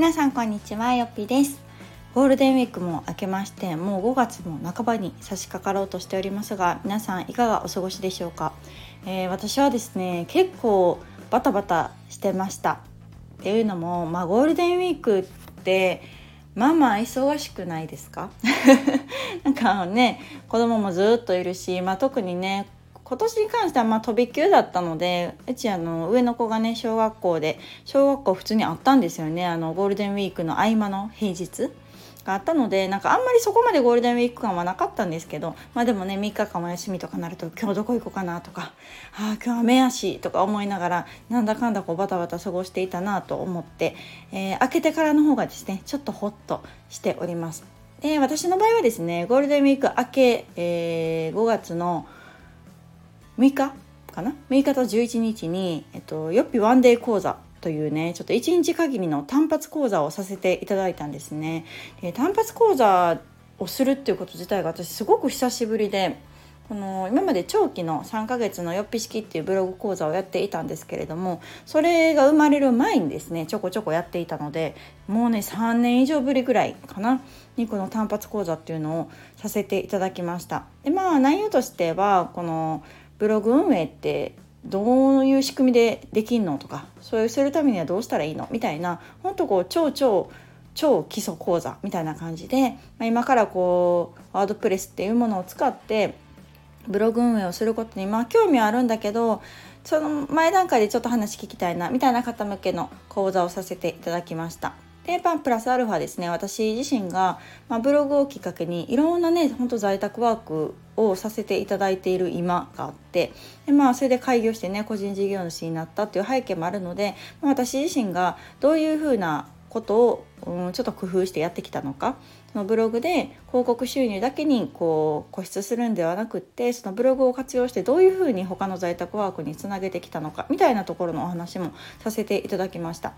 皆さんこんにちはよっぴです。ゴールデンウィークも明けましてもう5月も半ばに差し掛かろうとしておりますが皆さんいかがお過ごしでしょうか、えー、私はですね結構バタバタしてました。っていうのもまあゴールデンウィークってまあまあ忙しくないですか？なんかね子供もずっといるし、まあ、特にね今年に関してはまあ飛び級だったのでうちあの上の子がね小学校で小学校普通にあったんですよねあのゴールデンウィークの合間の平日があったのでなんかあんまりそこまでゴールデンウィーク感はなかったんですけどまあでもね3日間お休みとかなると今日どこ行こうかなとかああ今日雨やしとか思いながらなんだかんだこうバタバタ過ごしていたなと思って、えー、開けてからの方がですねちょっとホッとしております。で私の場合はですねゴールデンウィーク明け、えー、5月の6日かな？6日と11日に、えっと、よっぴワンデー講座というねちょっと1日限りの単発講座をさせていただいたんですね。で単発講座をするっていうこと自体が私すごく久しぶりでこの今まで長期の3ヶ月のよっぴ式っていうブログ講座をやっていたんですけれどもそれが生まれる前にですねちょこちょこやっていたのでもうね3年以上ぶりぐらいかなにこの単発講座っていうのをさせていただきました。でまあ内容としてはこのブログ運営ってどういう仕組みでできんのとかそういうするためにはどうしたらいいのみたいな本当こう超超超基礎講座みたいな感じで、まあ、今からこうワードプレスっていうものを使ってブログ運営をすることにまあ興味はあるんだけどその前段階でちょっと話聞きたいなみたいな方向けの講座をさせていただきました。でパンプラスアルファですね。私自身が、まあ、ブログをきっかけにいろんなねほんと在宅ワークをさせていただいている今があってで、まあ、それで開業してね個人事業主になったっていう背景もあるので、まあ、私自身がどういうふうなことを、うん、ちょっと工夫してやってきたのかのブログで広告収入だけにこう固執するんではなくってそのブログを活用してどういうふうに他の在宅ワークにつなげてきたのかみたいなところのお話もさせていただきました。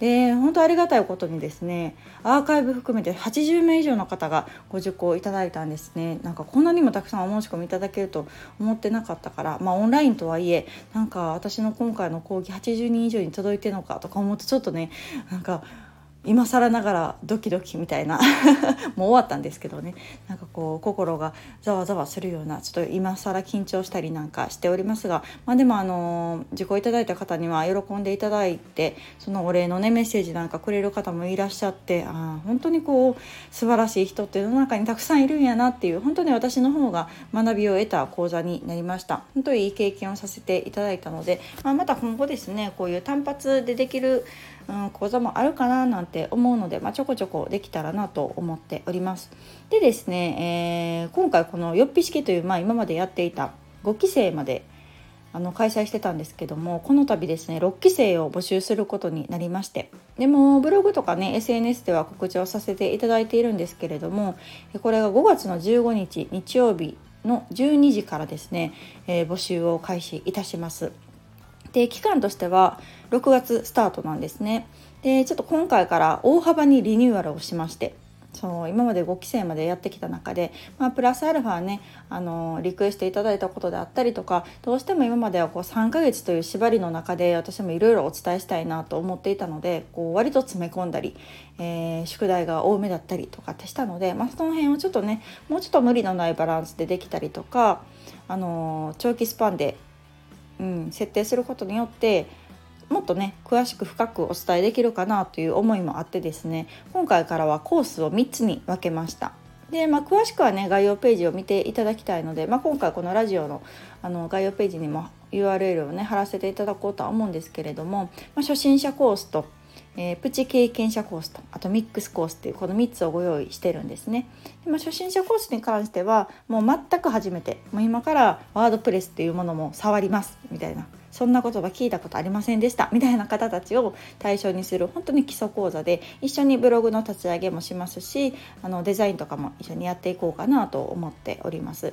で本当ありがたいことにですねアーカイブ含めて80名以上の方がご受講いただいたんですね。なんかこんなにもたくさんお申し込みいただけると思ってなかったからまあオンラインとはいえなんか私の今回の講義80人以上に届いてるのかとか思ってちょっとねなんか今更ながらドキドキみたいな。もう終わったんですけどね。なんかこう心がざわざわするようなちょっと今更緊張したりなんかしておりますが、まあ、でもあの受講いただいた方には喜んでいただいてそのお礼のねメッセージなんかくれる方もいらっしゃってあ本当にこう素晴らしい人って世の中にたくさんいるんやなっていう本当に私の方が学びを得た講座になりました。本当にいい経験をさせていただいたので、まあ、また今後ですねこういう単発でできるうん、講座もあるかななんて思うので、まあ、ちょこちょこできたらなと思っております。でですね、えー、今回このよっぴ式という、まあ、今までやっていた5期生まであの開催してたんですけどもこの度ですね6期生を募集することになりましてでもブログとかね SNS では告知をさせていただいているんですけれどもこれが5月の15日日曜日の12時からですね、えー、募集を開始いたします。で期間としては6月スタートなんですね。でちょっと今回から大幅にリニューアルをしましてその今まで5期生までやってきた中で、まあ、プラスアルファねあのリクエストいただいたことであったりとかどうしても今まではこう3ヶ月という縛りの中で私もいろいろお伝えしたいなと思っていたのでこう割と詰め込んだり、えー、宿題が多めだったりとかってしたので、まあ、その辺をちょっとねもうちょっと無理のないバランスでできたりとかあの長期スパンでうん、設定することによってもっとね詳しく深くお伝えできるかなという思いもあってですね今回からはコースを3つに分けました。でまあ、詳しくはね概要ページを見ていただきたいので、まあ、今回このラジオのあの概要ページにも URL をね貼らせていただこうとは思うんですけれども、まあ、初心者コースとえー、プチ経験者コースとあとミックスコースっていうこの3つをご用意してるんですね。でまあ、初心者コースに関してはもう全く初めてもう今からワードプレスっていうものも触りますみたいなそんな言葉聞いたことありませんでしたみたいな方たちを対象にする本当に基礎講座で一緒にブログの立ち上げもしますしあのデザインとかも一緒にやっていこうかなと思っております。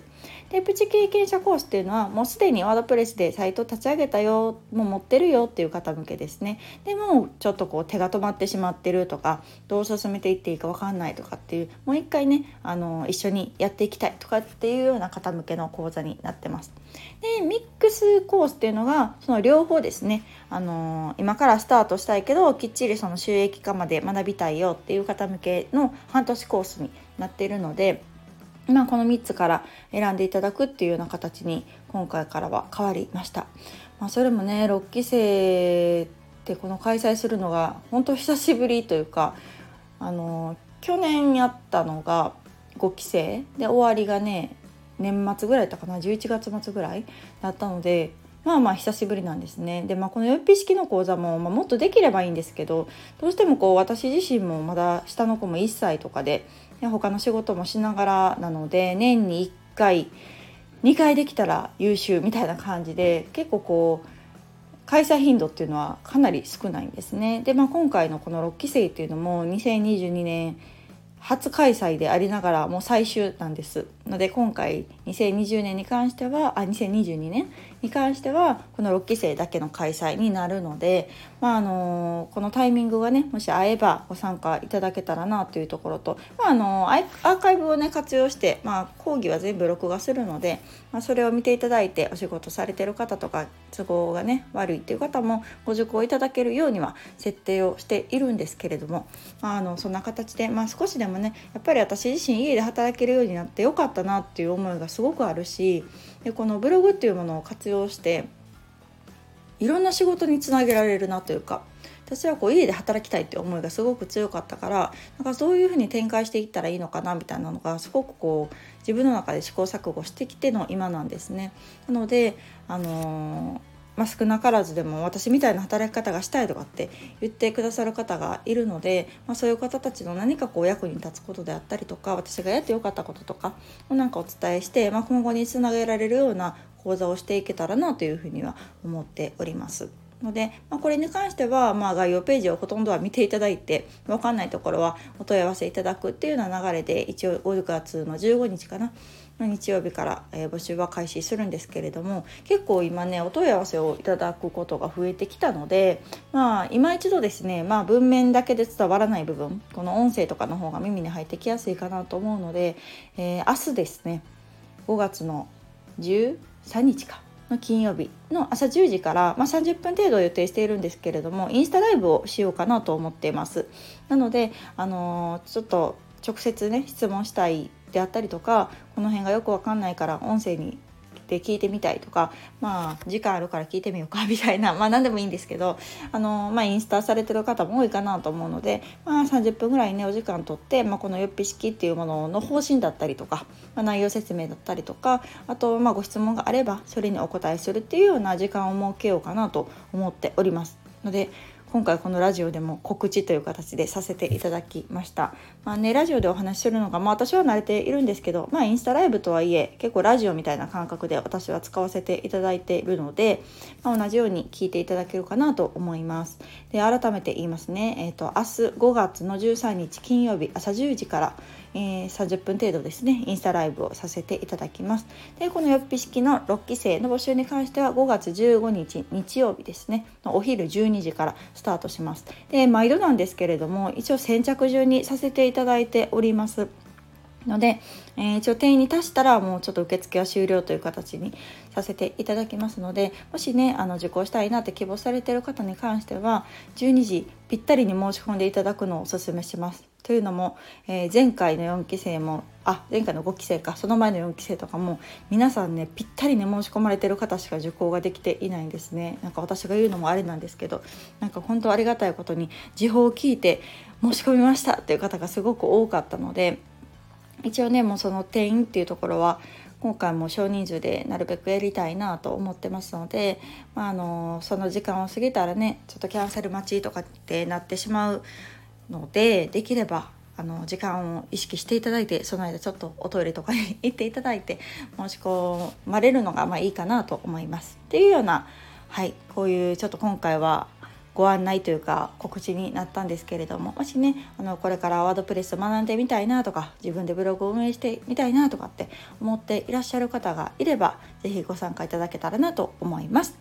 でプチ経験者コースっていうのはもうすでにワードプレスでサイト立ち上げたよもう持ってるよっていう方向けですね。でもちょっとこう手が止まってしまってるとかどう進めていっていいか分かんないとかっていうもう一回ねあの一緒にやっていきたいとかっていうような方向けの講座になってます。でミックスコースっていうのがその両方ですねあの今からスタートしたいけどきっちりその収益化まで学びたいよっていう方向けの半年コースになっているので。まあ、この3つから選んでいただくっていうような形に今回からは変わりました。まあ、それもね6期生ってこの開催するのが本当久しぶりというかあの去年やったのが5期生で終わりがね年末ぐらいだったかな11月末ぐらいだったのでまあまあ久しぶりなんですね。でまあこの4日式の講座も、まあ、もっとできればいいんですけどどうしてもこう私自身もまだ下の子も1歳とかでで他の仕事もしながらなので年に1回2回できたら優秀みたいな感じで結構こう開催頻度っていうのはかなり少ないんですね。でまあ今回のこの6期生っていうのも2022年初開催でありながらもう最終なんです。ので今回2020年に関してはあ2022年に関してはこの6期生だけの開催になるので、まあ、あのこのタイミングがねもし会えばご参加いただけたらなというところと、まあ、あのアーカイブをね活用して、まあ、講義は全部録画するので、まあ、それを見ていただいてお仕事されてる方とか都合がね悪いっていう方もご受講いただけるようには設定をしているんですけれども、まあ、あのそんな形で、まあ、少しでももねやっぱり私自身家で働けるようになってよかったなっていう思いがすごくあるしでこのブログっていうものを活用していろんな仕事につなげられるなというか私はこう家で働きたいって思いがすごく強かったからなんかそういうふうに展開していったらいいのかなみたいなのがすごくこう自分の中で試行錯誤してきての今なんですね。なので、あのーまあ、少なからずでも私みたいな働き方がしたいとかって言ってくださる方がいるので、まあ、そういう方たちの何かこう役に立つことであったりとか私がやってよかったこととかをなんかお伝えして、まあ、今後につなげられるような講座をしていけたらなというふうには思っております。ので、まあ、これに関しては、まあ、概要ページをほとんどは見ていただいて分かんないところはお問い合わせいただくっていうような流れで一応5月の15日かな日曜日から、え、募集は開始するんですけれども結構今ねお問い合わせをいただくことが増えてきたのでまあ今一度ですねまあ文面だけで伝わらない部分この音声とかの方が耳に入ってきやすいかなと思うので、えー、明日ですね5月の13日かの金曜日の朝10時から、まあ、30分程度予定しているんですけれどもインスタライブをしようかなと思っています。なので、あのー、ちょっと直接ね質問したいであったりとかこの辺がよくわかんないから音声にで聞いてみたいとかまあ時間あるから聞いてみようか みたいなまあ何でもいいんですけどあの、まあ、インスタされてる方も多いかなと思うので、まあ、30分ぐらいねお時間とって、まあ、このよっぴ式っていうものの方針だったりとか、まあ、内容説明だったりとかあとまあご質問があればそれにお答えするっていうような時間を設けようかなと思っております。ので今回このラジオでも告知という形でさせていただきました。まあね、ラジオでお話しするのが、まあ私は慣れているんですけど、まあインスタライブとはいえ結構ラジオみたいな感覚で私は使わせていただいているので、まあ、同じように聞いていただけるかなと思います。で、改めて言いますね。え、ー、と、明日5月の13日金曜日朝10時から、えー、30分程度ですねインスタライブをさせていただきますでこのよっぴ式の6期生の募集に関しては5月15日日曜日ですねお昼12時からスタートしますで毎度なんですけれども一応先着順にさせていただいておりますので、えー、一応定員に達したらもうちょっと受付は終了という形にさせていただきますのでもしねあの受講したいなって希望されてる方に関しては12時ぴったりに申し込んでいただくのをおすすめします。というのも、えー、前回の4期生もあ前回の5期生かその前の4期生とかも皆さんねぴったりに申し込まれてる方しか受講ができていないんですね。なんか私が言うのもあれなんですけどなんか本当ありがたいことに時報を聞いて申し込みましたっていう方がすごく多かったので一応ねもうその定員っていうところは今回も少人数でなるべくやりたいなと思ってますので、まあ、あのその時間を過ぎたらねちょっとキャンセル待ちとかってなってしまうのでできればあの時間を意識していただいてその間ちょっとおトイレとかに行っていただいて申し込まれるのがまあいいかなと思います。っていうような、はい、こういうちょっと今回はご案内というか告知になったんですけれどももしねあのこれからワードプレス学んでみたいなとか自分でブログを運営してみたいなとかって思っていらっしゃる方がいれば是非ご参加いただけたらなと思います。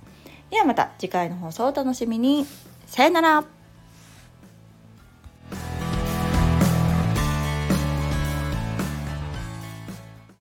ではまた次回の放送をお楽しみに。さよなら